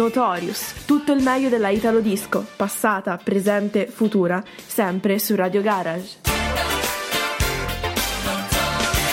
Notorious, tutto il meglio della Italo Disco, passata, presente, futura, sempre su Radio Garage.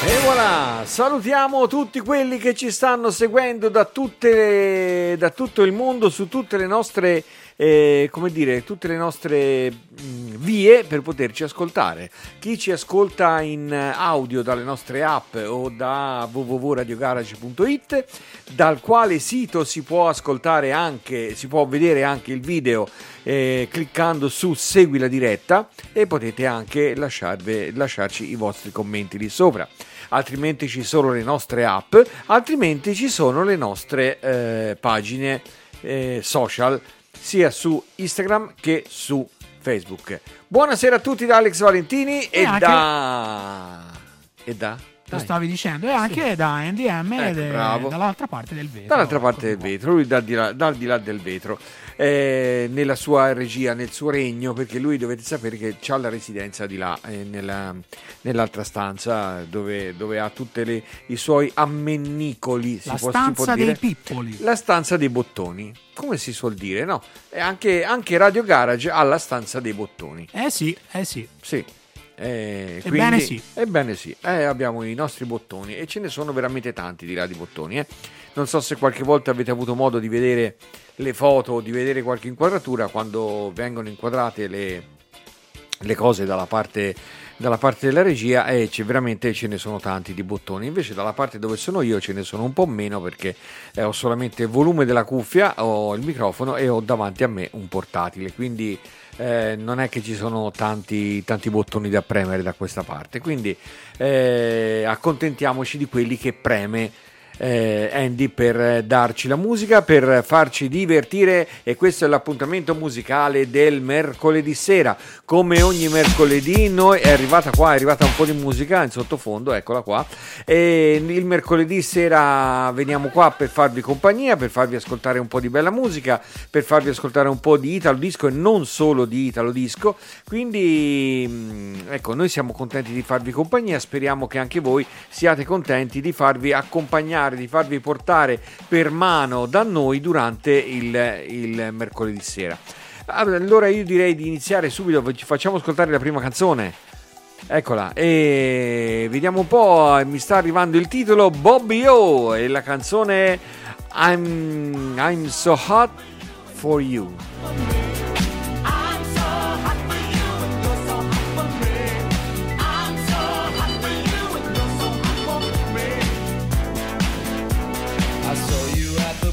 E voilà, salutiamo tutti quelli che ci stanno seguendo da, tutte, da tutto il mondo su tutte le nostre eh, come dire, tutte le nostre mh, vie per poterci ascoltare. Chi ci ascolta in audio dalle nostre app o da www.radiogarage.it, dal quale sito si può ascoltare anche, si può vedere anche il video eh, cliccando su Segui la diretta e potete anche lasciarci i vostri commenti lì sopra altrimenti ci sono le nostre app, altrimenti ci sono le nostre eh, pagine eh, social sia su Instagram che su Facebook. Buonasera a tutti da Alex Valentini e, e anche... da... E da... Lo stavi dicendo, e anche sì. da NDM ecco, de... dall'altra parte del vetro. Dall'altra parte del vetro, lui dal di là, dal di, là del vetro, eh, nella sua regia, nel suo regno, perché lui dovete sapere che ha la residenza di là, eh, nella, nell'altra stanza, dove, dove ha tutti i suoi ammennicoli. La si stanza può, si può dei pippoli. La stanza dei bottoni, come si suol dire, no? E anche, anche Radio Garage ha la stanza dei bottoni. Eh sì, eh sì. Sì. Eh, ebbene sì. Ebbene sì, eh, abbiamo i nostri bottoni e ce ne sono veramente tanti di là di bottoni. Eh. Non so se qualche volta avete avuto modo di vedere le foto, di vedere qualche inquadratura quando vengono inquadrate le, le cose dalla parte, dalla parte della regia e eh, veramente ce ne sono tanti di bottoni. Invece dalla parte dove sono io ce ne sono un po' meno perché eh, ho solamente il volume della cuffia, ho il microfono e ho davanti a me un portatile. Quindi eh, non è che ci sono tanti, tanti, bottoni da premere da questa parte, quindi eh, accontentiamoci di quelli che preme eh, Andy per darci la musica, per farci divertire e questo è l'appuntamento musicale del mercoledì sera. Come ogni mercoledì noi è arrivata qua, è arrivata un po' di musica in sottofondo, eccola qua. E il mercoledì sera veniamo qua per farvi compagnia, per farvi ascoltare un po' di bella musica, per farvi ascoltare un po' di Italo Disco e non solo di Italo Disco. Quindi mm, ecco, noi siamo contenti di farvi compagnia, speriamo che anche voi siate contenti di farvi accompagnare cercare di farvi portare per mano da noi durante il, il mercoledì sera. Allora io direi di iniziare subito, ci facciamo ascoltare la prima canzone. Eccola, e vediamo un po', mi sta arrivando il titolo Bobby O e la canzone I'm, I'm So Hot For You.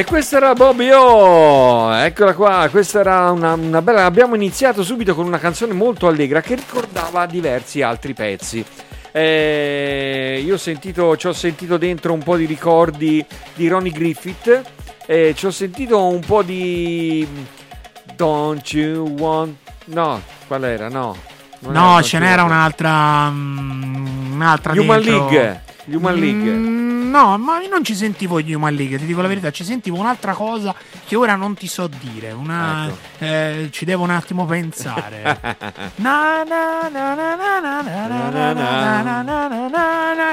E questa era Bobby O, eccola qua, questa era una, una, bella... Abbiamo iniziato subito con una canzone molto allegra che ricordava diversi altri pezzi. Eh, io ho sentito, ci ho sentito dentro un po' di ricordi di Ronnie Griffith, eh, ci ho sentito un po' di... Don't you want... No, qual era? No. no, ce n'era un'altra... Um, un'altra Human dentro. League. Human League. Mm, no, ma io non ci sentivo gli Human League, ti dico la verità, ci sentivo un'altra cosa che ora non ti so dire. Una, ecco. eh, ci devo un attimo pensare.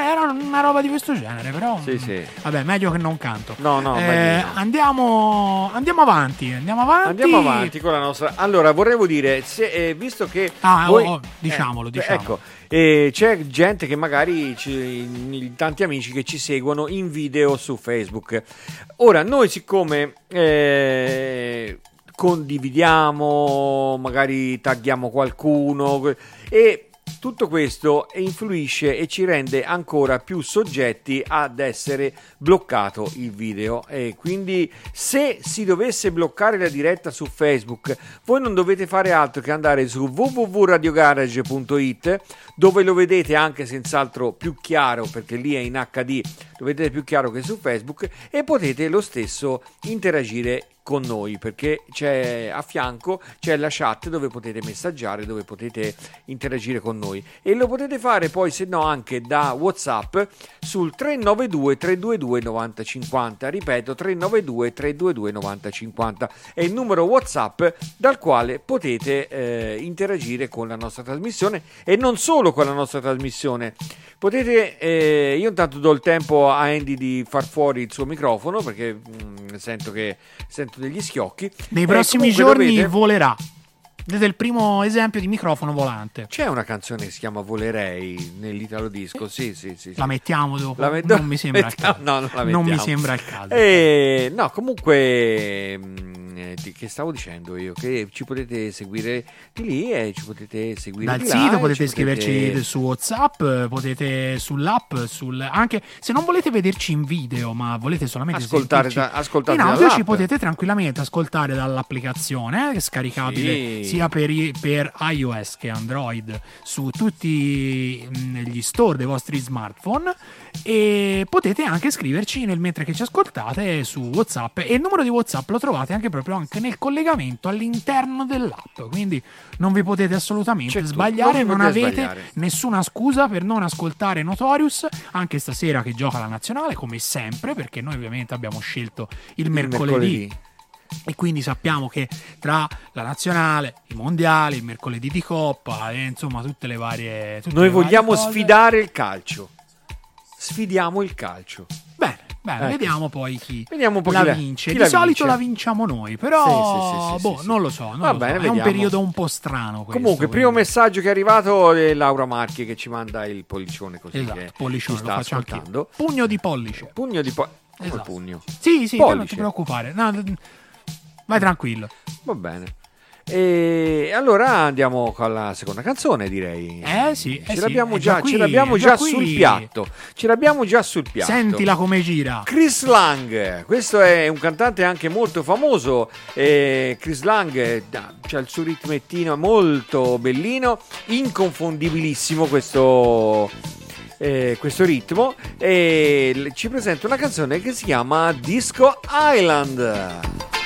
Era una roba di questo genere, però. Sì, sì. Vabbè, meglio che non canto. No, no, eh, andiamo, andiamo avanti. Andiamo avanti. Andiamo avanti con la nostra. Allora, vorrei dire, se, eh, visto che. Ah, voi... oh, diciamolo, diciamo. Ecco e c'è gente che magari, ci, tanti amici che ci seguono in video su Facebook. Ora, noi siccome eh, condividiamo, magari tagghiamo qualcuno e tutto questo influisce e ci rende ancora più soggetti ad essere bloccato il video. E quindi se si dovesse bloccare la diretta su Facebook voi non dovete fare altro che andare su www.radiogarage.it dove lo vedete anche senz'altro più chiaro perché lì è in HD lo vedete più chiaro che su Facebook e potete lo stesso interagire con noi perché c'è a fianco c'è la chat dove potete messaggiare, dove potete interagire con noi. E lo potete fare poi se no anche da WhatsApp sul 392 322 9050, ripeto 392 322 9050 è il numero WhatsApp dal quale potete eh, interagire con la nostra trasmissione e non solo con la nostra trasmissione. Potete eh, io intanto do il tempo a Andy di far fuori il suo microfono perché mh, mm, sento che sento degli schiocchi. Nei prossimi giorni dovete... volerà. Vedete il primo esempio di microfono volante. C'è una canzone che si chiama Volerei nell'italo disco, sì, sì, sì. La mettiamo dopo. La met- non mi sembra mettiamo, il caso. No, non, non mi sembra il caso. E, no, comunque eh, che stavo dicendo io che ci potete seguire di lì e ci potete seguire dal sito potete iscriverci potete... su whatsapp potete sull'app sul... anche se non volete vederci in video ma volete solamente ascoltare da, ascoltare in audio ci potete tranquillamente ascoltare dall'applicazione eh, scaricabile sì. sia per, per, iOS che Android su tutti mm, gli store dei vostri smartphone e potete anche scriverci nel mentre che ci ascoltate su whatsapp e il numero di whatsapp lo trovate anche proprio anche nel collegamento all'interno dell'app quindi non vi potete assolutamente certo, sbagliare non, non avete sbagliare. nessuna scusa per non ascoltare Notorious anche stasera che gioca la nazionale come sempre perché noi ovviamente abbiamo scelto il, il mercoledì. mercoledì e quindi sappiamo che tra la nazionale, i mondiali, il mercoledì di coppa e insomma tutte le varie tutte noi le vogliamo varie sfidare il calcio sfidiamo il calcio. Bene, bene ecco. vediamo poi chi vediamo la vince. Chi Di la solito vince. la vinciamo noi, però sì, sì, sì, boh, non lo so. Non Va lo bene, so. È un periodo un po' strano. Questo, Comunque, primo messaggio che è arrivato è Laura Marchi che ci manda il pollicione così esatto, che pollicione, ci sta ascoltando. Pugno di pollice. Pugno di pollice. Esatto. pugno. Sì, sì, non ti preoccupare. No, vai tranquillo. Va bene. E allora andiamo con la seconda canzone, direi. Eh sì, ce eh l'abbiamo sì, già, già qui, ce l'abbiamo già, già sul piatto. Ce l'abbiamo già sul piatto. Sentila come gira. Chris Lang, questo è un cantante anche molto famoso. Eh, Chris Lang ha il suo ritmettino molto bellino, inconfondibilissimo questo. Eh, questo ritmo e ci presenta una canzone che si chiama Disco Island.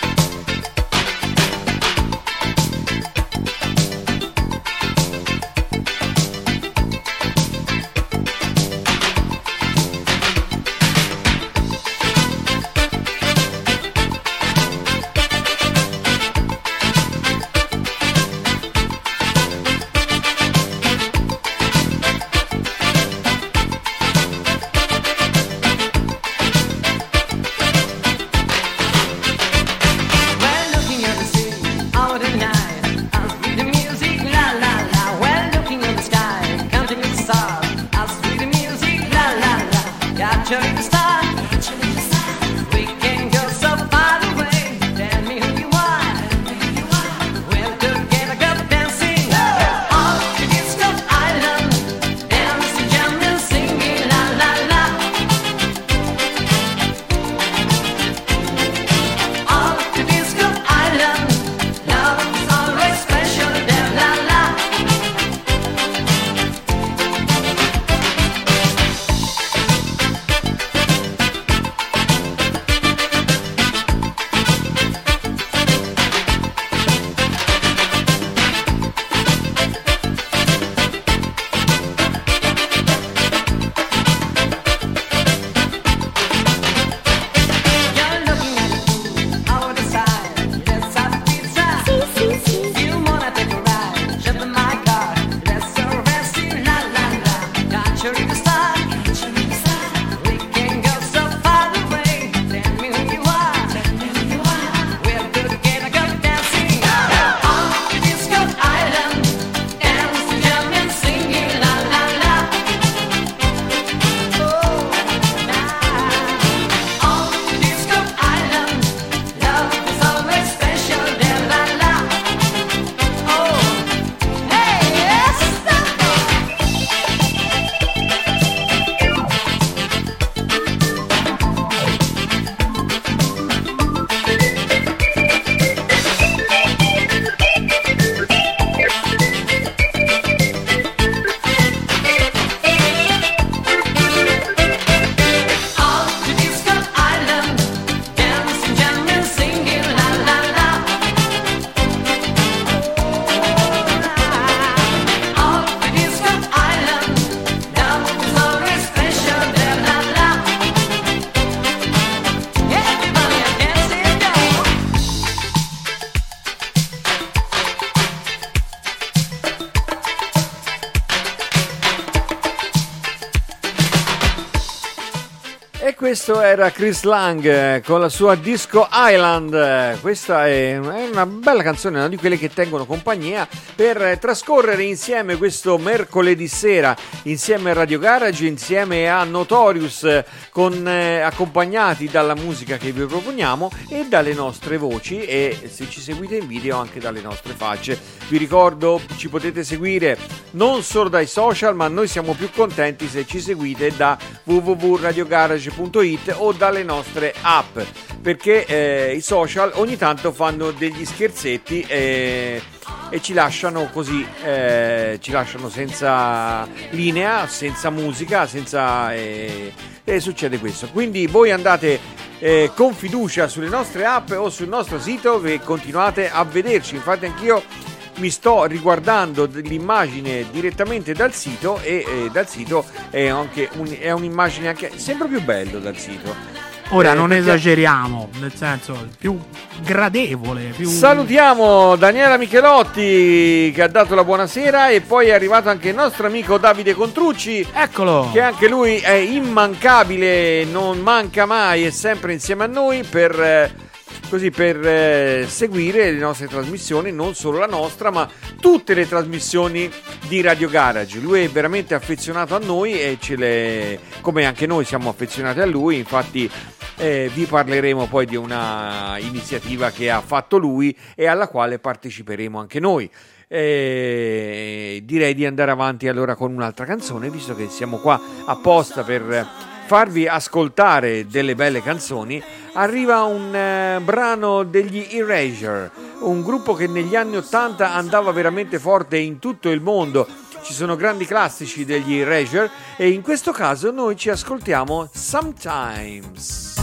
Era Chris Lang eh, con la sua Disco Island. Questa è una bella canzone, una di quelle che tengono compagnia per trascorrere insieme questo mercoledì sera, insieme a Radio Garage, insieme a Notorious, con, eh, accompagnati dalla musica che vi proponiamo e dalle nostre voci e se ci seguite in video anche dalle nostre facce. Vi ricordo, ci potete seguire non solo dai social, ma noi siamo più contenti se ci seguite da www.radioticino.it o dalle nostre app perché eh, i social ogni tanto fanno degli scherzetti e, e ci lasciano così eh, ci lasciano senza linea senza musica senza eh, e succede questo. Quindi voi andate eh, con fiducia sulle nostre app o sul nostro sito e continuate a vederci. Infatti anch'io mi sto riguardando l'immagine direttamente dal sito e eh, dal sito è, anche un, è un'immagine anche sempre più bello dal sito. Ora eh, non esageriamo, nel senso più gradevole. Più... Salutiamo Daniela Michelotti che ha dato la buonasera e poi è arrivato anche il nostro amico Davide Contrucci. Eccolo! Che anche lui è immancabile, non manca mai, è sempre insieme a noi per... Eh, così per eh, seguire le nostre trasmissioni, non solo la nostra, ma tutte le trasmissioni di Radio Garage. Lui è veramente affezionato a noi e ce le, come anche noi siamo affezionati a lui, infatti eh, vi parleremo poi di una iniziativa che ha fatto lui e alla quale parteciperemo anche noi. Eh, direi di andare avanti allora con un'altra canzone, visto che siamo qua apposta per farvi ascoltare delle belle canzoni, arriva un eh, brano degli Erasure, un gruppo che negli anni 80 andava veramente forte in tutto il mondo. Ci sono grandi classici degli Erasure e in questo caso noi ci ascoltiamo Sometimes.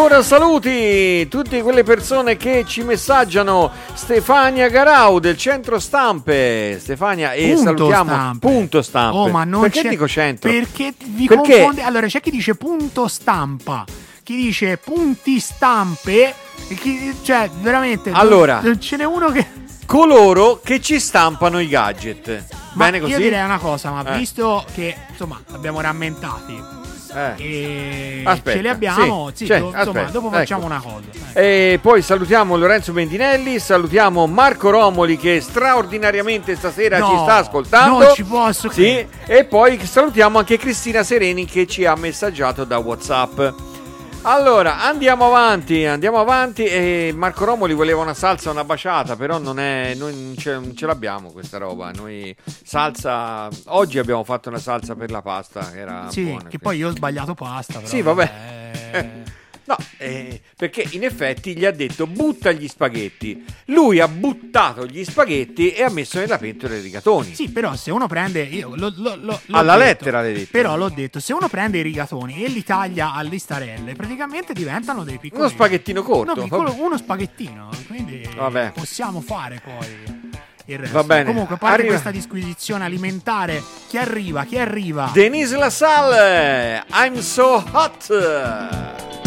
Ancora saluti tutte quelle persone che ci messaggiano Stefania Garau del centro stampe Stefania e Punto salutiamo stampe. punto stampe Oh, ma non perché c'è- dico centro? Perché vi Perché? confonde. Allora, c'è chi dice punto stampa, chi dice punti stampe. chi- cioè, veramente. Allora. non- ce n'è uno che. coloro che ci stampano i gadget Ma bene così? Io direi una cosa, ma Eh. visto che insomma abbiamo rammentati Eh. Aspetta, ce li abbiamo, sì, sì, cioè, insomma, ecco. dopo facciamo una cosa. Ecco. E poi salutiamo Lorenzo Bendinelli, salutiamo Marco Romoli che straordinariamente stasera No, ci sta ascoltando. non ci posso Sì, e poi salutiamo anche Cristina Sereni che ci ha messaggiato da WhatsApp. Allora, andiamo avanti, andiamo avanti e Marco Romoli voleva una salsa, una baciata, però non è noi non ce, non ce l'abbiamo questa roba. Noi salsa oggi abbiamo fatto una salsa per la pasta che era Sì, buona. che poi io ho sbagliato pasta. Però, Sì, vabbè. eh, No, eh, perché in effetti gli ha detto butta gli spaghetti. Lui ha buttato gli spaghetti e ha messo nella pentola i rigatoni. Sì, però se uno prende. Io lo- lo- lo- l'ho Alla detto, lettera l'hai detto. Però l'ho detto: se uno prende i rigatoni e li taglia a listarelle, praticamente diventano dei piccoli. Uno spaghettino corto. No, piccolo- uno spaghettino. Quindi Vabbè. possiamo fare poi. Il resto. Va bene. Comunque, a parte Arriva- questa disquisizione alimentare, chi arriva? Chi arriva? Denise Lassalle, I'm so hot.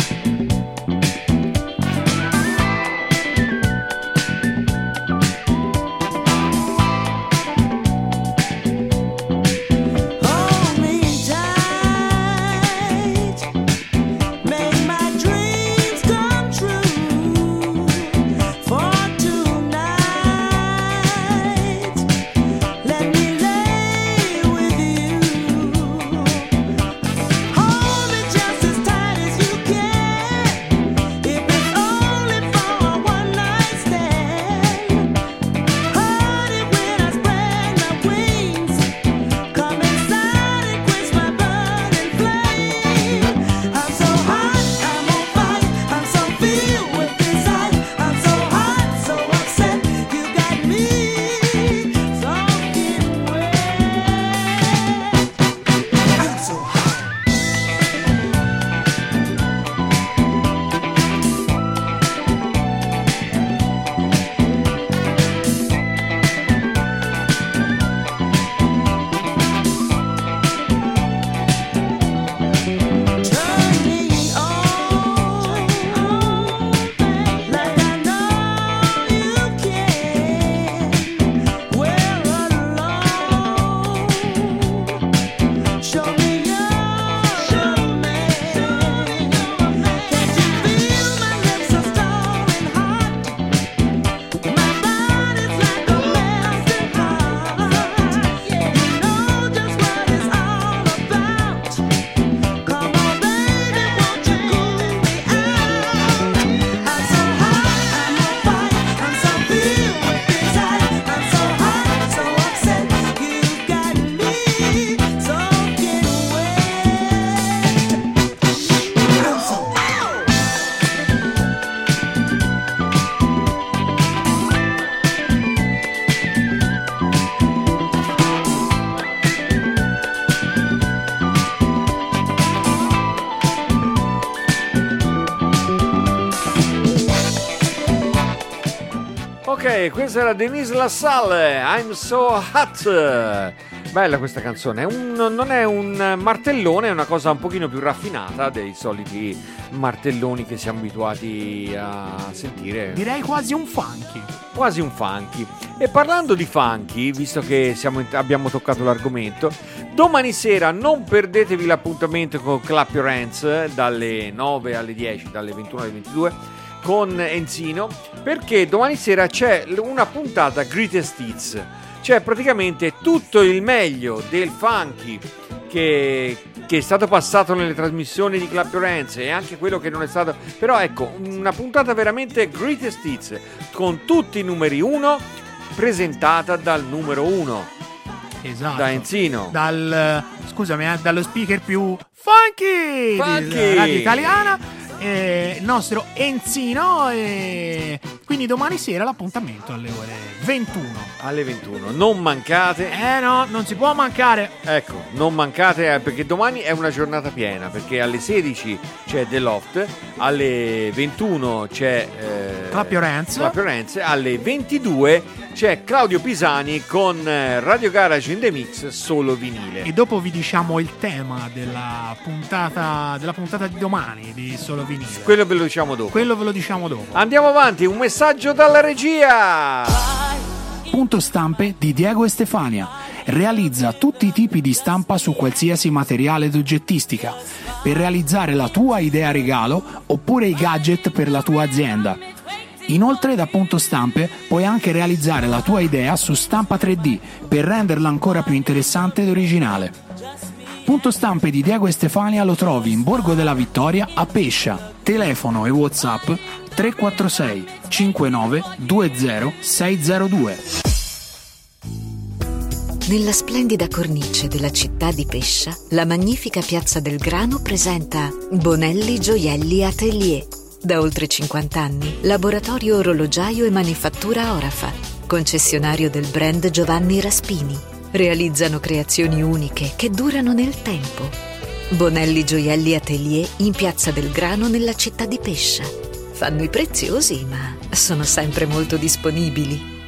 Ok, questa era Denise Lassalle, I'm so hot. Bella questa canzone, un- non è un martellone, è una cosa un pochino più raffinata dei soliti martelloni che siamo abituati a sentire. Direi quasi un funky. quasi un funky. E parlando di funky, visto che siamo abbiamo toccato l'argomento, domani sera non perdetevi l'appuntamento con Clap Your Hands dalle 9 alle 10, dalle 21 alle 22 con Enzino, perché domani sera c'è una puntata Greatest Hits. Cioè praticamente tutto il meglio del funky che, che è stato passato nelle trasmissioni di Your Hands e anche quello che non è stato. Però ecco, una puntata veramente greatest hits con tutti i numeri 1 presentata dal numero 1 Esatto. da Enzino. Dal, scusami, eh, dallo speaker più funky, Funky! radio italiana. Eh, il nostro Enzino e Quindi domani sera l'appuntamento alle ore 21. Alle 21. Non mancate. Eh no, non si può mancare. Ecco, non mancate eh, perché domani è una giornata piena, perché alle 16 c'è The Loft, alle 21 c'è eh, Clap Your Hands. Clap Your Hands, alle 22 c'è Claudio Pisani con eh, Radio Garage in the Mix solo vinile. E dopo vi diciamo il tema della puntata, della puntata di domani di Solo Vinile. Quello ve lo diciamo dopo. Quello ve lo diciamo dopo. Andiamo avanti, un messaggio dalla regia. Punto stampe di Diego e Stefania. Realizza tutti i tipi di stampa su qualsiasi materiale d'oggettistica per realizzare la tua idea regalo oppure i gadget per la tua azienda. Inoltre da Punto Stampe puoi anche realizzare la tua idea su stampa 3D per renderla ancora più interessante ed originale. Punto Stampe di Diego e Stefania lo trovi in Borgo della Vittoria a Pescia. Telefono e WhatsApp 346 59 20 602. Nella splendida cornice della città di Pescia, la magnifica piazza del Grano presenta Bonelli Gioielli Atelier. Da oltre 50 anni, laboratorio orologiaio e manifattura Orafa, concessionario del brand Giovanni Raspini. Realizzano creazioni uniche che durano nel tempo. Bonelli Gioielli Atelier in piazza del Grano nella città di Pescia. Fanno i preziosi, ma sono sempre molto disponibili.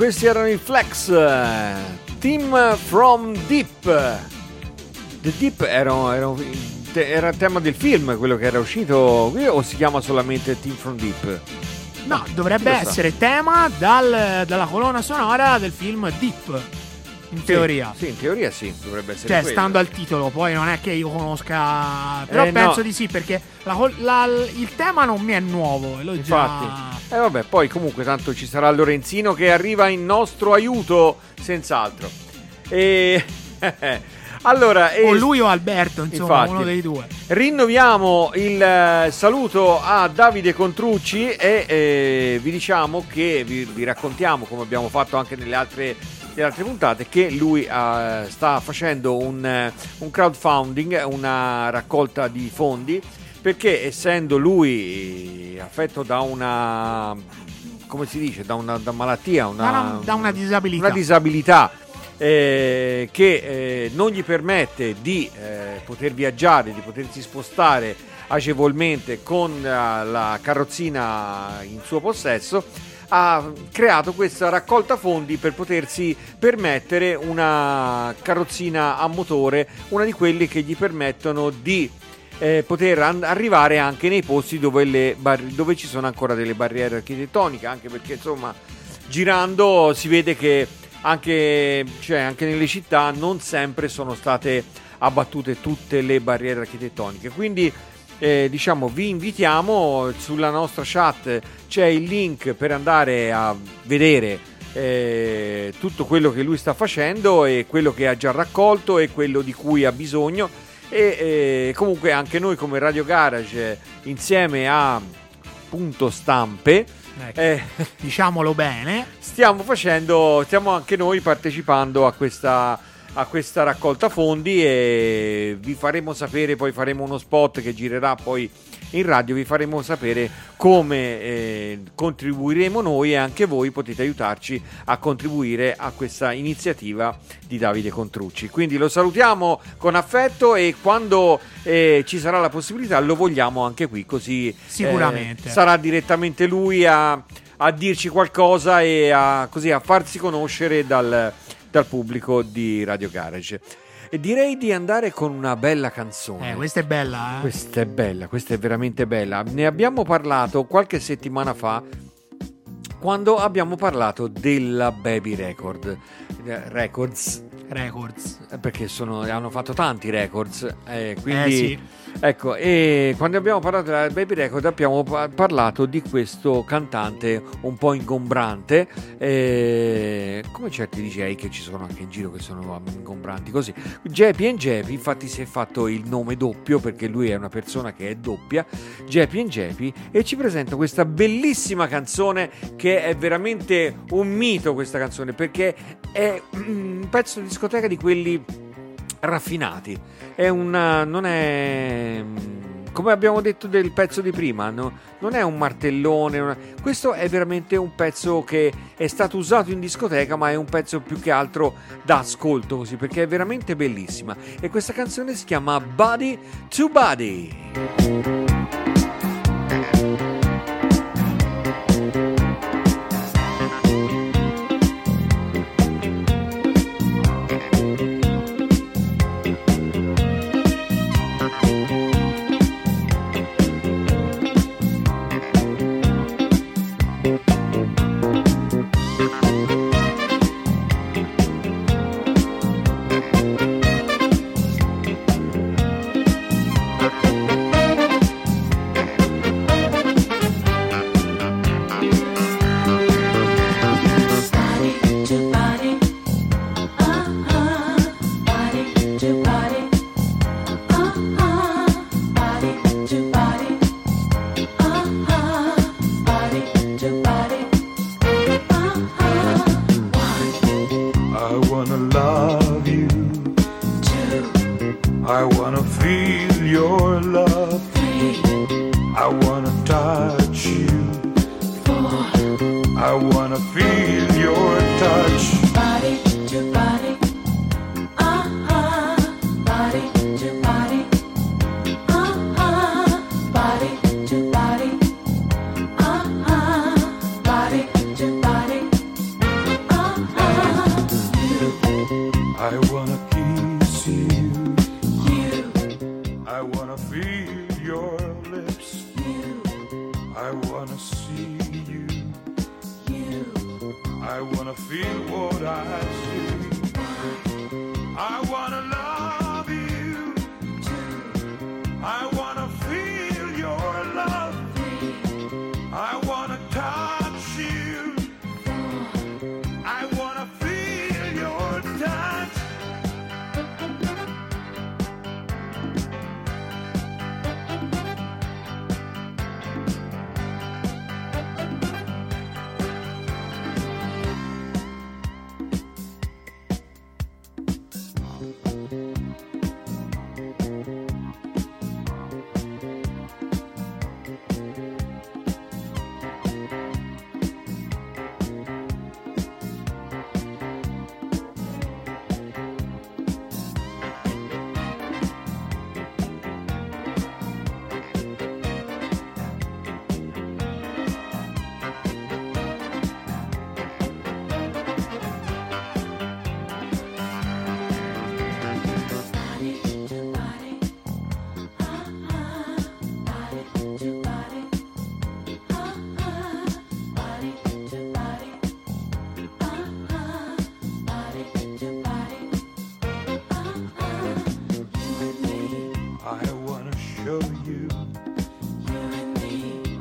Questi erano i Flex. Team from Deep. The Deep era, era, era il tema del film, quello che era uscito qui, o si chiama solamente Team from Deep? No, dovrebbe lo sa? essere tema dal- dalla colonna sonora del film Deep. In teoria. Sì, in teoria sì, dovrebbe essere Cioè, quello. stando al titolo, poi non è che io conosca. Però Eh, penso no. di sì, perché la la- il tema non mi è nuovo. L'ho Infatti. già. E vabbè, poi comunque tanto ci sarà Lorenzino che arriva in nostro aiuto, senz'altro. E... allora, e- O lui o Alberto, insomma, Infatti. uno dei due. Rinnoviamo il eh, saluto a Davide Contrucci e eh, vi diciamo che vi, vi raccontiamo, come abbiamo fatto anche nelle altre, nelle altre puntate, che lui eh, sta facendo un, eh, un crowdfunding, una raccolta di fondi, perché essendo lui affetto da una, come si dice, da una da malattia, una, Da una- da una disabilità. una disabilità eh, che eh, non gli permette di eh, poter viaggiare, di potersi spostare agevolmente con eh, la carrozzina in suo possesso, ha creato questa raccolta fondi per potersi permettere una carrozzina a motore, una di quelle che gli permettono di eh, poter an- arrivare anche nei posti dove, bar- dove ci sono ancora delle barriere architettoniche, anche perché insomma girando si vede che anche, cioè, anche nelle città non sempre sono state abbattute tutte le barriere architettoniche. Quindi eh, diciamo vi invitiamo sulla nostra chat c'è il link per andare a vedere eh, tutto quello che lui sta facendo e quello che ha già raccolto e quello di cui ha bisogno e eh, comunque anche noi come Radio Garage insieme a Punto Stampe Ecco, eh, Diciamolo bene. stiamo facendo, stiamo anche noi partecipando a questa, a questa raccolta fondi e vi faremo sapere, poi faremo uno spot che girerà poi in radio, vi faremo sapere come eh, contribuiremo noi e anche voi potete aiutarci a contribuire a questa iniziativa di Davide Contrucci. Quindi lo salutiamo con affetto e quando eh, ci sarà la possibilità lo vogliamo anche qui, così eh, Sicuramente. sarà direttamente lui a, a dirci qualcosa e a, così, a farsi conoscere dal, dal pubblico di Radio Garage. E direi di andare con una bella canzone. Eh, questa è bella, eh. Questa è bella, questa è veramente bella. Ne abbiamo parlato qualche settimana fa quando abbiamo parlato della Baby Record. eh, Records, Records. eh, perché sono- hanno fatto tanti records. eh, Eh quindi, sì. Ecco, e quando abbiamo parlato della Baby Record abbiamo pa- parlato di questo cantante un po' ingombrante, eh, come certi DJ che ci sono anche in giro che sono ingombranti così. Jeppy Jeppy infatti si è fatto il nome doppio perché lui è una persona che è doppia, Jeppy Jeppy, e ci presenta questa bellissima canzone che è veramente un mito questa canzone perché è un pezzo di discoteca di quelli raffinati. È una. non è. Come abbiamo detto del pezzo di prima, no? non è un martellone. una- questo è veramente un pezzo che è stato usato in discoteca, ma è un pezzo più che altro da ascolto così perché è veramente bellissima. E questa canzone si chiama Body to. Body I wanna feel your love. three, I wanna touch you. four. I wanna feel your touch.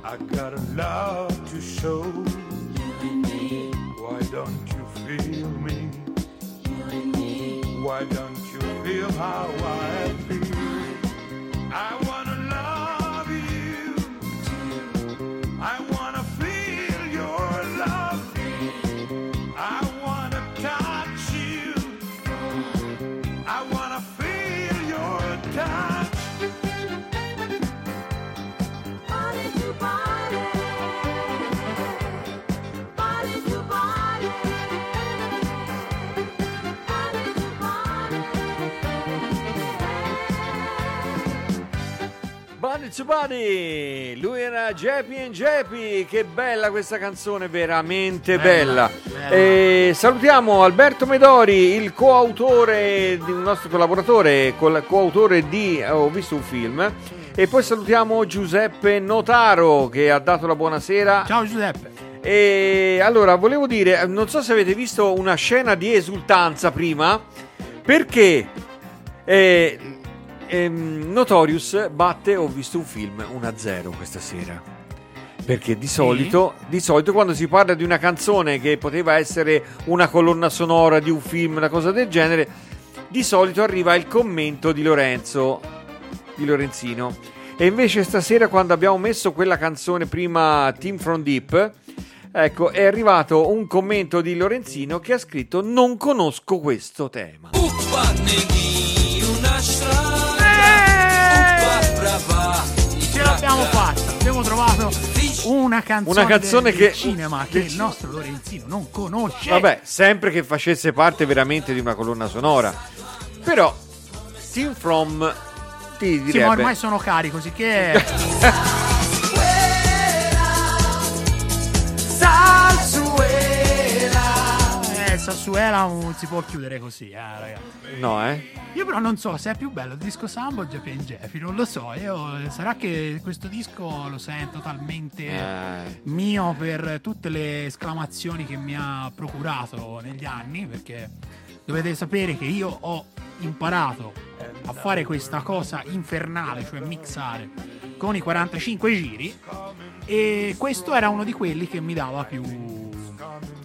I got a lot to show. You and me. Why don't you feel me? You and me? Why don't you feel how Bunny, lui era Jeppy and Jeppy, che bella questa canzone, veramente bella. Bella, E salutiamo Alberto Medori, il coautore, un nostro collaboratore, col- coautore di Ho visto un film. E poi salutiamo Giuseppe Notaro che ha dato la buonasera. Ciao Giuseppe. E allora volevo dire, non so se avete visto una scena di esultanza prima, perché eh, ehm, Notorious batte, ho visto un film 1-0 questa sera. Perché di solito, di solito quando si parla di una canzone che poteva essere una colonna sonora di un film, una cosa del genere, di solito arriva il commento di Lorenzo, di Lorenzino. E invece stasera quando abbiamo messo quella canzone prima Team from Deep, ecco, è arrivato un commento di Lorenzino che ha scritto non conosco questo tema. Ce l'abbiamo fatta. Abbiamo trovato una canzone, Una canzone del, che- del cinema che il nostro Lorenzino non conosce. Vabbè, sempre che facesse parte veramente di una colonna sonora. Però Team From ti Sì, ma direbbe ormai sono carico, così Sassuela non si può chiudere così, eh, ragazzi. No, eh? Io però non so se è più bello il disco Sambo o Jeffy and Jeffy, non lo so. Io, sarà che questo disco lo sento talmente Eh, mio per tutte le esclamazioni che mi ha procurato negli anni, perché dovete sapere che io ho imparato a fare questa cosa infernale, cioè mixare con i 45 giri e questo era uno di quelli che mi dava più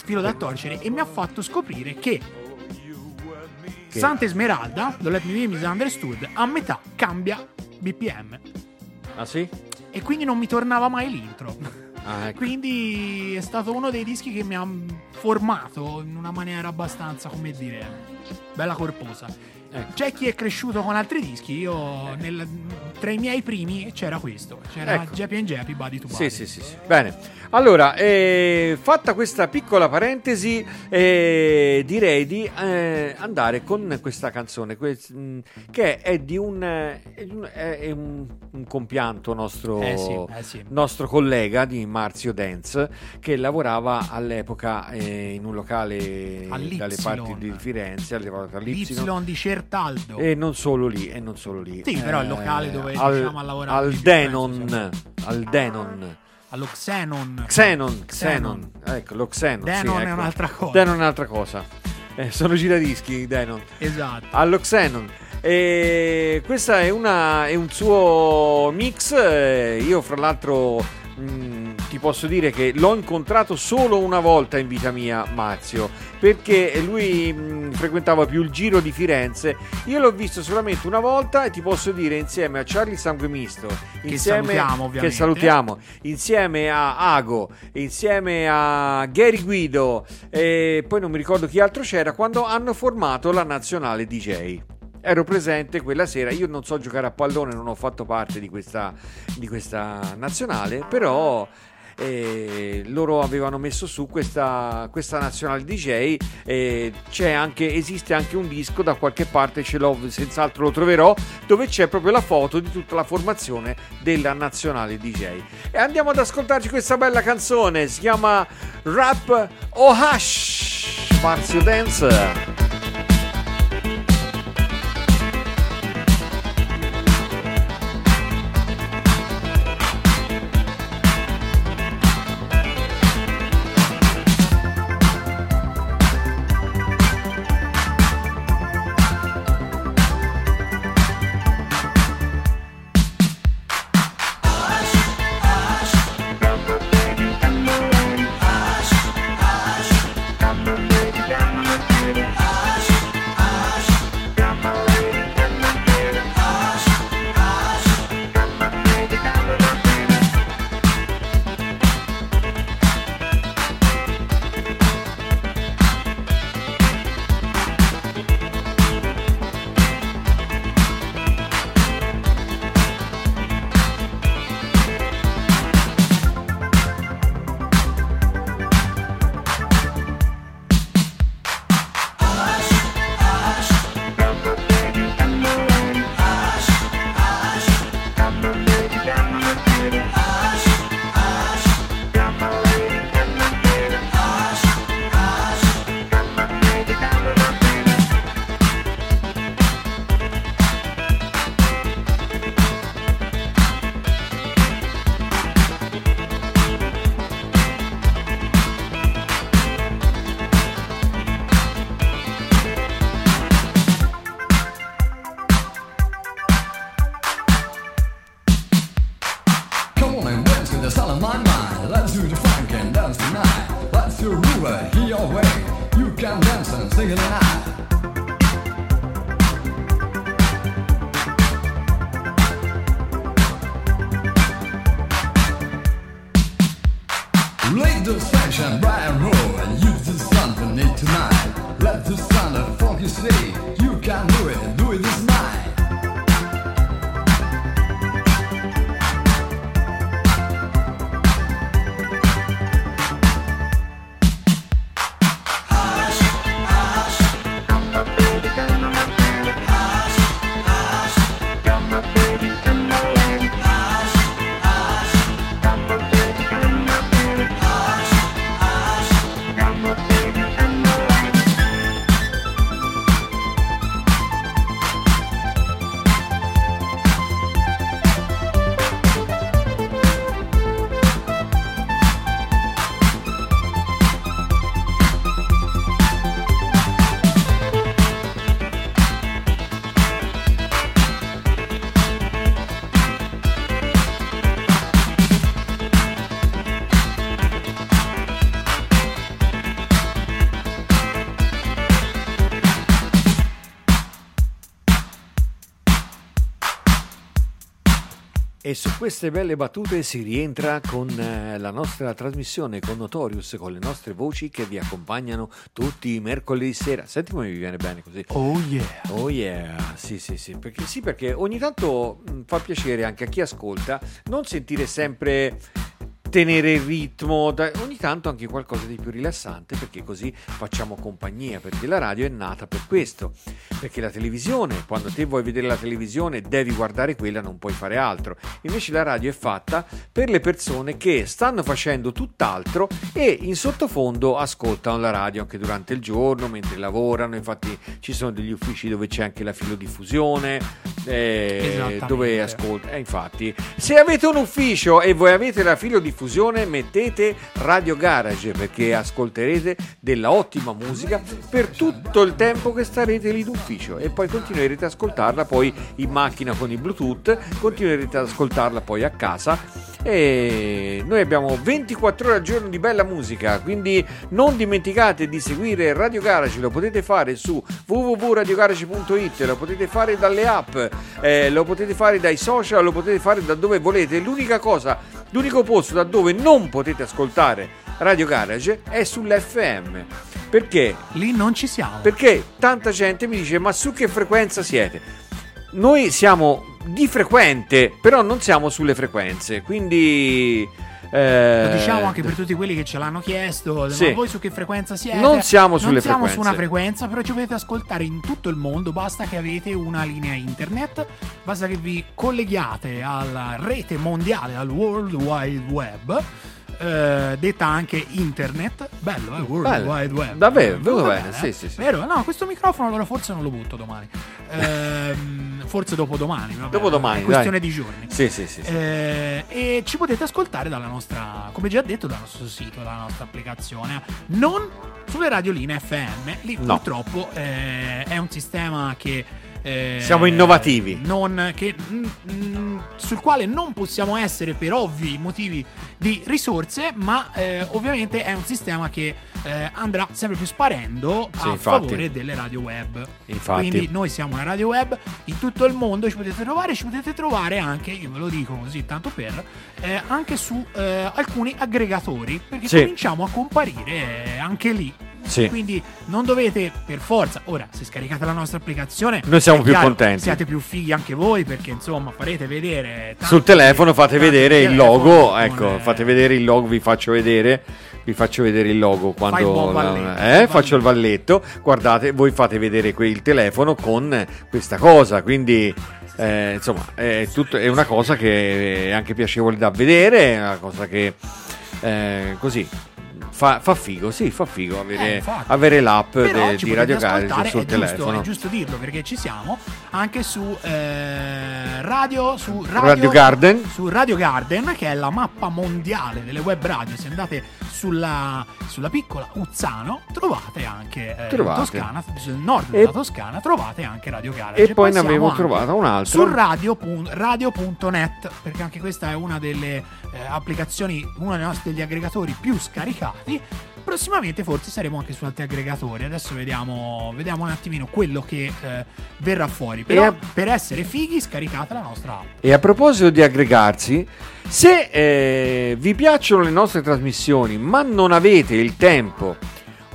filo da torcere e mi ha fatto scoprire che Santa Esmeralda, Don't Let Me Be Misunderstood, a metà cambia BPM Ah sì? e quindi non mi tornava mai l'intro. Ah, ecco. Quindi è stato uno dei dischi che mi ha formato in una maniera abbastanza, come dire, bella corposa. Ecco. C'è chi è cresciuto con altri dischi, io nel- tra i miei primi c'era questo, c'era Ecco. Jappy and Jappy, Body to Sì, Body. sì, sì, sì. Bene. Allora, eh, fatta questa piccola parentesi, eh, direi di eh, andare con questa canzone, que- che è di un, eh, è di un- è- un- un compianto nostro, Eh sì, eh sì. nostro collega di Marzio Dance, che lavorava all'epoca eh, in un locale All'Ypsilon. dalle parti di Firenze, all'epoca all'Ypsilon. L'Y di Certaldo. E non solo lì, e non solo lì. Sì, però il Eh, locale dove, al, diciamo, ha lavorato al Denon, penso, al Denon. allo Xenon. Xenon, Xenon, ecco, lo Xenon. Denon sì, è ecco. un'altra cosa. Denon è un'altra cosa. Eh, sono giradischi, Denon. Esatto. Allo Xenon. E questa è, una, è un suo mix. eh, Io, fra l'altro, mh, ti posso dire che l'ho incontrato solo una volta in vita mia, Mazio, perché lui mh, frequentava più il giro di Firenze. Io l'ho visto solamente una volta e ti posso dire insieme a Charlie Sangue Misto, insieme, salutiamo, che salutiamo, insieme a Ago, insieme a Gary Guido e poi non mi ricordo chi altro c'era quando hanno formato la nazionale DJ. Ero presente quella sera, io non so giocare a pallone, non ho fatto parte di questa, di questa nazionale, però eh, loro avevano messo su questa, questa nazionale DJ e c'è anche, esiste anche un disco da qualche parte, ce l'ho, senz'altro lo troverò, dove c'è proprio la foto di tutta la formazione della nazionale DJ. E andiamo ad ascoltarci questa bella canzone, si chiama Rap o Hash, Marzio Dance. E su queste belle battute si rientra con eh, la nostra trasmissione con Notorious, con le nostre voci che vi accompagnano tutti i mercoledì sera. Senti come mi viene bene così. Oh yeah. Oh yeah, sì sì sì, perché, sì, perché ogni tanto mh, fa piacere anche a chi ascolta non sentire sempre tenere il ritmo, da- ogni tanto anche qualcosa di più rilassante perché così facciamo compagnia, perché la radio è nata per questo, perché la televisione, quando te vuoi vedere la televisione devi guardare quella, non puoi fare altro, invece la radio è fatta per le persone che stanno facendo tutt'altro e in sottofondo ascoltano la radio anche durante il giorno, mentre lavorano, infatti ci sono degli uffici dove c'è anche la filodiffusione, eh, dove ascolta. Eh, infatti, se avete un ufficio e voi avete la filodiffusione, mettete Radio Garage perché ascolterete della ottima musica per tutto il tempo che starete lì d'ufficio. E poi continuerete ad ascoltarla poi in macchina con il Bluetooth, continuerete ad ascoltarla poi a casa. E noi abbiamo 24 ore al giorno di bella musica, quindi non dimenticate di seguire Radio Garage, lo potete fare su www.radiogarage.it, lo potete fare dalle app, eh, lo potete fare dai social, lo potete fare da dove volete. L'unica cosa, l'unico posto da dove non potete ascoltare Radio Garage è sull'FM. Perché? Lì non ci siamo. Perché tanta gente mi dice ma su che frequenza siete? Noi siamo di frequente, però non siamo sulle frequenze, quindi... eh, Lo diciamo anche per tutti quelli che ce l'hanno chiesto. Sì. Ma voi su che frequenza siete? Non siamo sulle Non siamo frequenze. su una frequenza, però ci potete ascoltare in tutto il mondo. Basta che avete una linea internet, basta che vi colleghiate alla rete mondiale, al World Wide Web. eh, detta anche internet, bello, eh? World Bello. Wide Web. Davvero, Eh, vedo va bene, eh? sì, sì, sì. Vero? No, questo microfono allora forse non lo butto domani. Ehm, forse dopodomani. vabbè, Dopodomani, è questione dai. di giorni. Sì, sì, sì. sì. Eh, e ci potete ascoltare dalla nostra, come già detto, dal nostro sito, dalla nostra applicazione, non sulle radioline FM. Lì No. purtroppo eh, è un sistema che. Eh, Siamo innovativi. non- che, mm, mm, sul quale non possiamo essere per ovvi motivi di risorse, ma eh, ovviamente è un sistema che eh, andrà sempre più sparendo Sì, a infatti. favore delle radio web. Infatti. Quindi noi siamo una radio web in tutto il mondo, ci potete trovare, ci potete trovare anche, io ve lo dico così tanto per, eh, anche su eh, alcuni aggregatori, perché Sì. cominciamo a comparire eh, anche lì. Sì. Quindi non dovete per forza, ora se scaricate la nostra applicazione, Noi siamo più chiaro, contenti. Siate più fighi anche voi perché insomma farete vedere Sul telefono fate vedere il logo, ecco, eh, fate vedere il logo, vi faccio vedere, vi faccio vedere il logo il quando valletto, eh, il faccio il valletto, guardate, voi fate vedere il telefono con questa cosa, quindi eh, insomma è, tutto- è una cosa che è anche piacevole da vedere, è una cosa che eh, così fa, fa figo, sì, fa figo avere, Eh, avere l'app de- di Radio Garage sul è giusto, telefono. è giusto dirlo perché ci siamo anche su eh, radio, su Radio Garden. su Radio Garden che è la mappa mondiale delle web radio se andate sulla, sulla piccola Uzzano trovate anche eh, Trovate. Toscana sul nord E- della Toscana trovate anche Radio Garage E poi ne avevo trovata un'altra. su radio radio.net perché anche questa è una delle eh, applicazioni uno degli aggregatori più scaricati prossimamente forse saremo anche su altri aggregatori. Adesso vediamo, vediamo un attimino quello che eh, verrà fuori. Però a- per essere fighi scaricate la nostra app. E a proposito di aggregarsi, se eh, vi piacciono le nostre trasmissioni ma non avete il tempo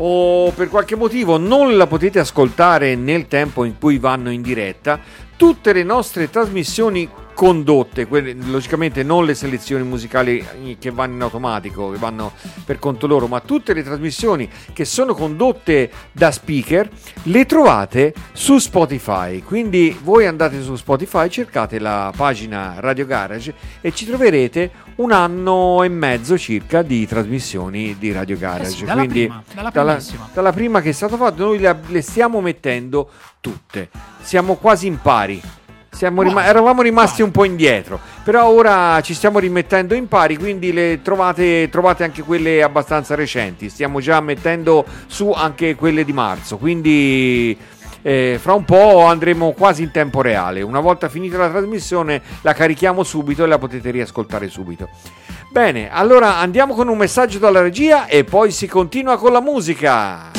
o per qualche motivo non la potete ascoltare nel tempo in cui vanno in diretta, tutte le nostre trasmissioni condotte, quelle- logicamente non le selezioni musicali che vanno in automatico, che vanno per conto loro, ma tutte le trasmissioni che sono condotte da speaker, le trovate su Spotify. Quindi voi andate su Spotify, cercate la pagina Radio Garage e ci troverete un anno e mezzo circa di trasmissioni di Radio Garage. Eh sì, dalla Quindi prima, dalla dalla, dalla prima che è stato fatto, noi le, le stiamo mettendo tutte. Siamo quasi in pari. Rima- eravamo rimasti un po' indietro, però ora ci stiamo rimettendo in pari, quindi le trovate, trovate anche quelle abbastanza recenti. Stiamo già mettendo su anche quelle di marzo, quindi eh, fra un po' andremo quasi in tempo reale. Una volta finita la trasmissione la carichiamo subito e la potete riascoltare subito. Bene, allora andiamo con un messaggio dalla regia e poi si continua con la musica.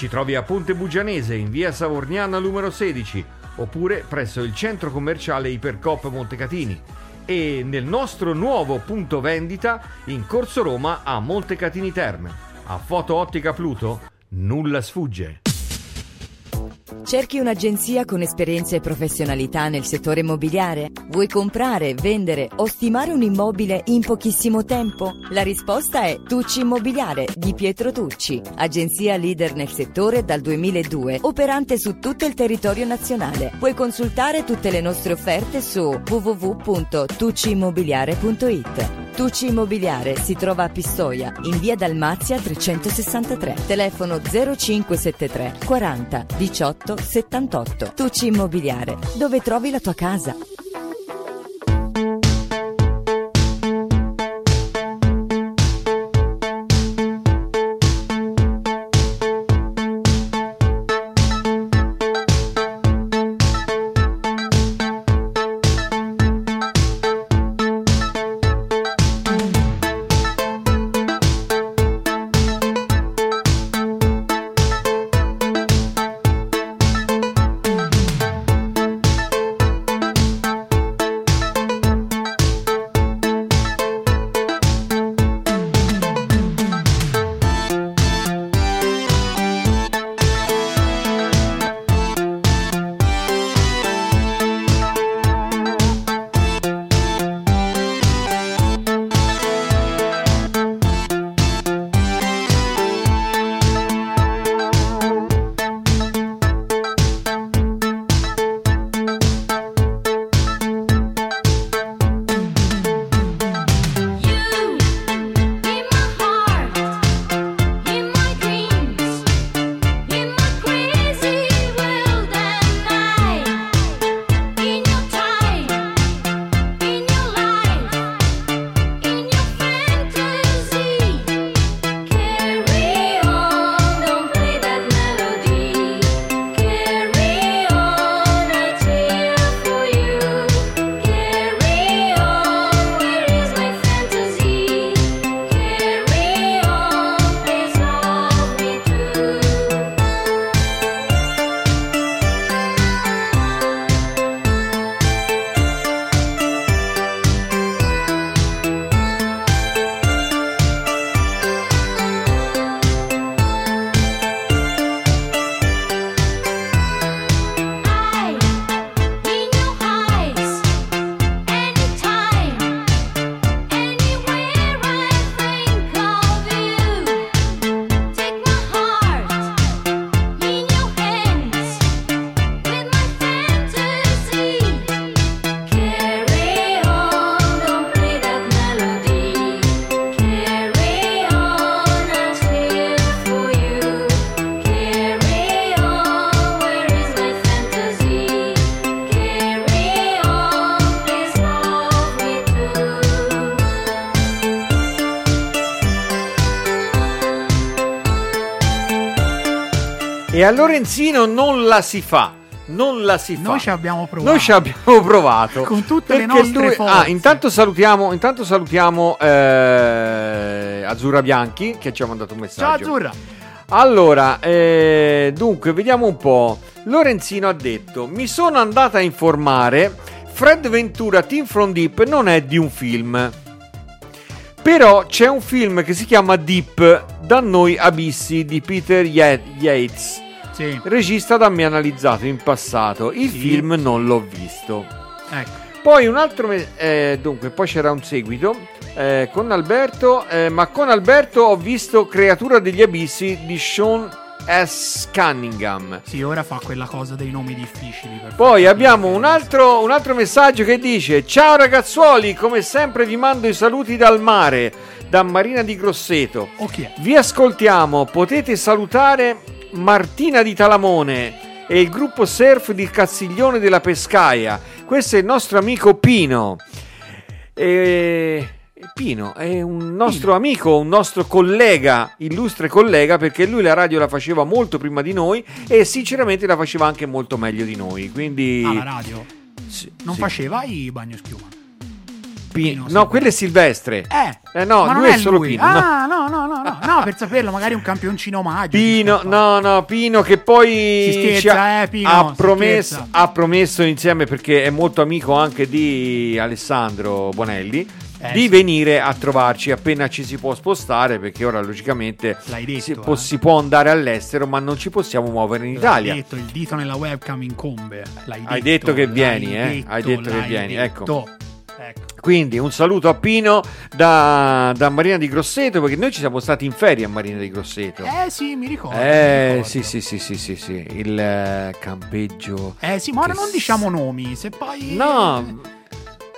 Ci trovi a Ponte Bugianese in via Savorniana numero 16 oppure presso il centro commerciale Ipercop Montecatini e nel nostro nuovo punto vendita in Corso Roma a Montecatini Terme. A Foto Ottica Pluto nulla sfugge. Cerchi un'agenzia con esperienza e professionalità nel settore immobiliare? Vuoi comprare, vendere o stimare un immobile in pochissimo tempo? La risposta è Tucci Immobiliare di Pietro Tucci, agenzia leader nel settore dal 2002, operante su tutto il territorio nazionale. Puoi consultare tutte le nostre offerte su www.tucciimmobiliare.it. Tucci Immobiliare si trova a Pistoia, in via Dalmazia 363. Telefono 0573 40 18 78. Tucci Immobiliare, dove trovi la tua casa. A Lorenzino non la si fa. Non la si fa. Noi ci abbiamo provato. Noi ci abbiamo provato. Con tutte le nostre lui- forze. Ah, intanto salutiamo, intanto salutiamo eh, Azzurra Bianchi che ci ha mandato un Ciao messaggio. Azzurra. Allora, eh, dunque, vediamo un po'. Lorenzino ha detto: Mi sono andata a informare. Fred Ventura Team from Deep non è di un film. Però c'è un film che si chiama Deep, da noi abissi di Peter Ye- Yates, Sì. regista da me analizzato in passato. Il film non l'ho visto. Ecco. Poi un altro, me- eh, dunque, poi c'era un seguito eh, con Alberto, eh, ma con Alberto ho visto Creatura degli Abissi di Sean S. Cunningham. Sì, ora fa quella cosa dei nomi difficili. Poi abbiamo un altro, un altro messaggio che dice: Ciao ragazzuoli, come sempre vi mando i saluti dal mare, da Marina di Grosseto. O chi è? Vi ascoltiamo, potete salutare Martina di Talamone e il gruppo surf di Castiglione della Pescaia. Questo è il nostro amico Pino. E... Pino è un nostro amico, un nostro collega, illustre collega, perché lui la radio la faceva molto prima di noi e sinceramente la faceva anche molto meglio di noi. Quindi... Ah, la radio. Sì, Non sì. faceva i bagno schiuma. Pino- No, quello è Silvestre. Eh. Eh, no, ma lui è, è solo lui. Pino. no. Ah, no, no, no, no. No, per saperlo, magari un campioncino magico. Pino, no, no, Pino che poi scherza, ci ha, eh, Pino, ha promesso, ha promesso insieme perché è molto amico anche di Alessandro Bonelli. Eh, di sì. venire a trovarci appena ci si può spostare, perché ora logicamente detto, si, può, eh. si può andare all'estero, ma non ci possiamo muovere in Italia. L'hai detto, il dito nella webcam incombe. L'hai Hai detto che vieni, eh? Hai detto che vieni, ecco. detto. Ecco. Quindi un saluto a Pino da, da Marina di Grosseto, perché noi ci siamo stati in ferie a Marina di Grosseto. Eh sì, mi ricordo. mi Eh, ricordo. sì, sì, sì, sì, sì, sì, il eh, campeggio. Eh sì, ma ora non diciamo nomi, se poi... No,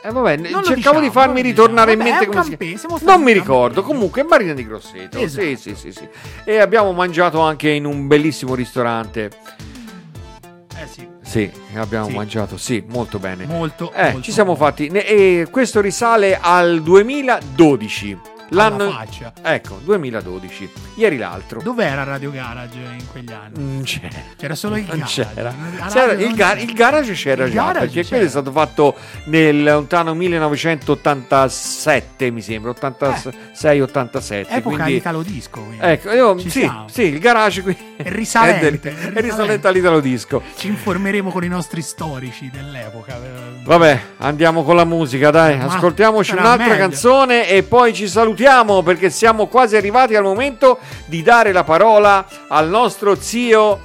eh, vabbè, Non cercavo diciamo, di farmi ritornare in diciamo. mente Vabbè, è come si campe- stati Non mi in ricordo, comunque Marina di Grosseto. Sì, Esatto. sì, sì, sì. E abbiamo mangiato anche in un bellissimo ristorante. Eh sì, Sì, abbiamo Sì. mangiato, sì, molto bene. molto, Eh, molto ci siamo fatti. E questo risale al 2012. L'anno. Faccia. Ecco, 2012. Ieri l'altro. Dov'era Radio Garage in quegli anni? Non c'è. C'era solo il garage. c'era. C'era- il, gar- c'era. il garage c'era Il già garage perché quello è c'era. stato fatto nel lontano 1987 mi sembra 86-87 Epoca quindi Italo Disco. quindi. ecco io, Ci sì, siamo. sì il garage qui È risalente, è, del- è risalente. risalente all'Italo Disco Ci informeremo con i nostri storici dell'epoca. Vabbè, andiamo con la musica, dai. Ma Ascoltiamoci un'altra meglio. canzone e poi ci salutiamo perché siamo quasi arrivati al momento di dare la parola al nostro zio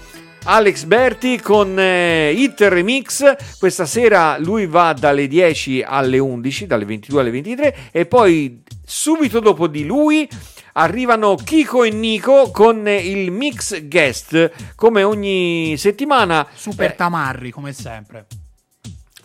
Alex Berti con eh, Hit Remix. Questa sera lui va dalle 10 alle 11, dalle 22 alle 23 e poi subito dopo di lui arrivano Kiko e Nico con il mix guest come ogni settimana. Super tamarri, come sempre.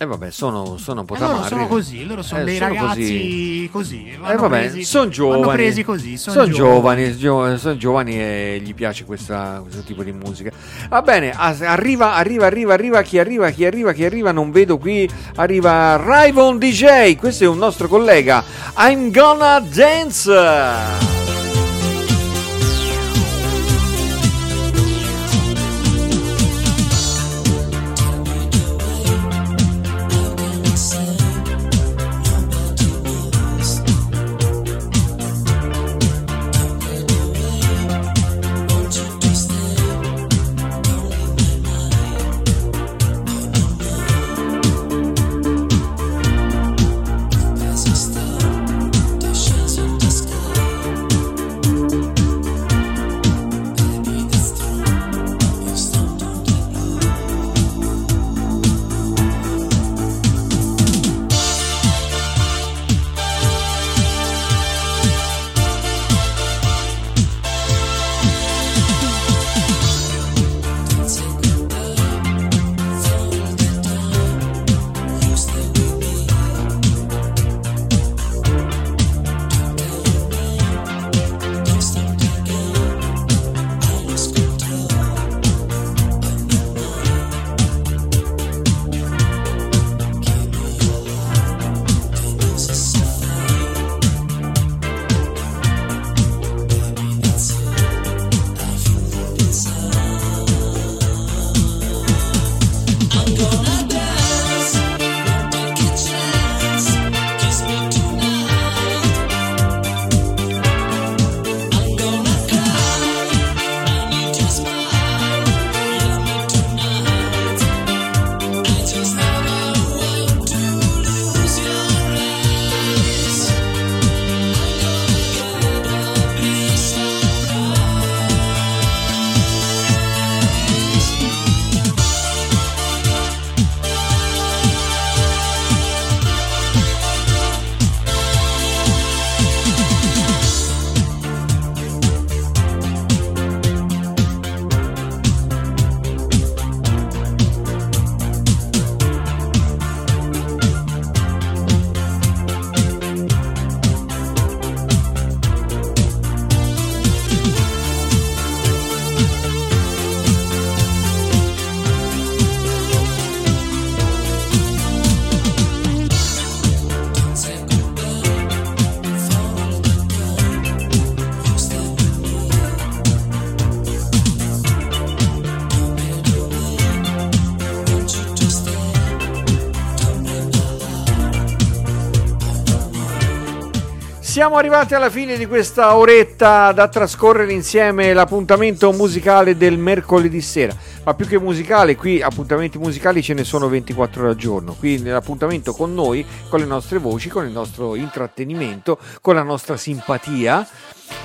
Eh vabbè, sono, sono un po' E loro tamarri. sono così, loro sono Eh, dei sono ragazzi così. Eh vanno vabbè, presi- sono giovani. Presi così. Sono Sono giovani, gio- sono giovani e gli piace questa- questo tipo di musica. Va bene, arriva, arriva, arriva, arriva, chi arriva, chi arriva, chi arriva, non vedo qui. Arriva Raivon DJ, questo è un nostro collega. I'm gonna dance. Siamo arrivati alla fine di questa oretta da trascorrere insieme l'appuntamento musicale del mercoledì sera. ma più che musicale, qui appuntamenti musicali ce ne sono 24 ore al giorno. Qui nell'appuntamento con noi, con le nostre voci, con il nostro intrattenimento, con la nostra simpatia.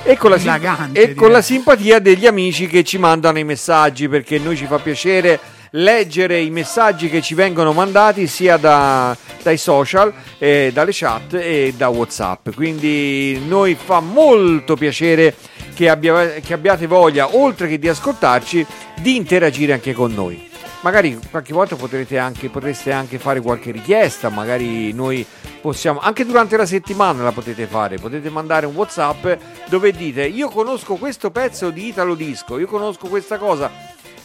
E con, la, sim- e con la simpatia degli amici che ci mandano i messaggi perché noi ci fa piacere leggere i messaggi che ci vengono mandati sia da- dai social, eh, dalle chat e da Whatsapp. Quindi noi fa molto piacere che, abbia- che abbiate voglia, oltre che di ascoltarci, di interagire anche con noi. Magari qualche volta anche, potreste anche fare qualche richiesta, magari noi possiamo, anche durante la settimana la potete fare, potete mandare un Whatsapp dove dite io conosco questo pezzo di Italo Disco, io conosco questa cosa,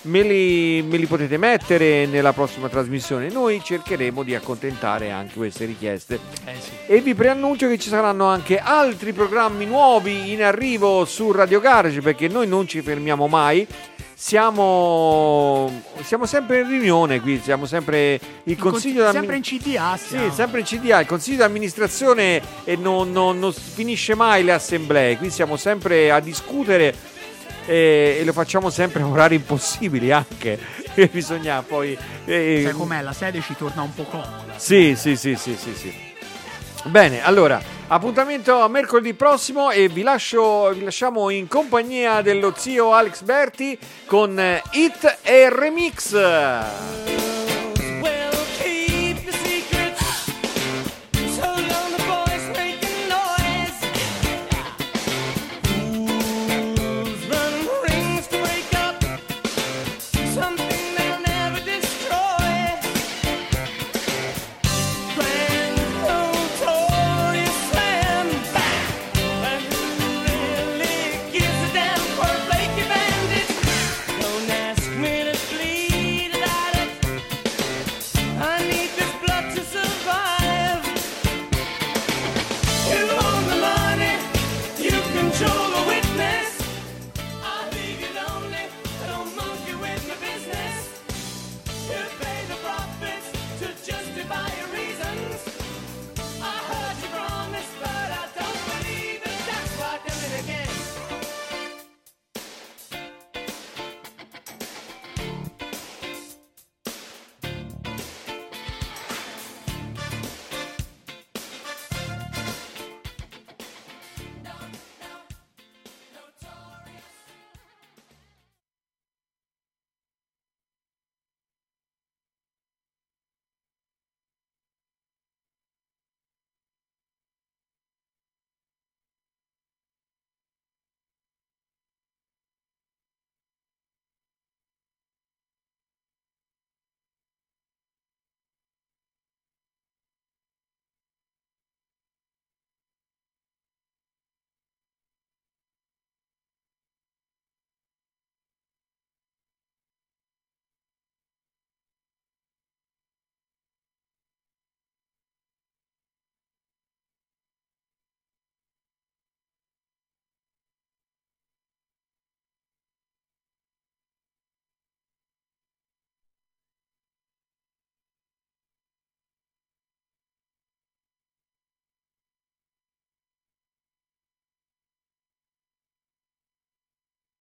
me li, me li potete mettere nella prossima trasmissione. Noi cercheremo di accontentare anche queste richieste. E vi preannuncio che ci saranno anche altri programmi nuovi in arrivo su Radio Garage perché noi non ci fermiamo mai. Siamo, siamo sempre in riunione qui, siamo sempre il consiglio sempre d'ammi- in CDA sì, sempre in CDA, il consiglio di amministrazione e non, non- non finisce mai le assemblee, qui siamo sempre a discutere e, e lo facciamo sempre a orari impossibili anche, bisogna poi... eh, Sai com'è? La sede ci torna un po' comoda. sì, sì, sì, sì, sì, sì. Bene, allora, appuntamento a mercoledì prossimo e vi, lascio, vi lasciamo in compagnia dello zio Alex Berti con eh, Hit e Remix.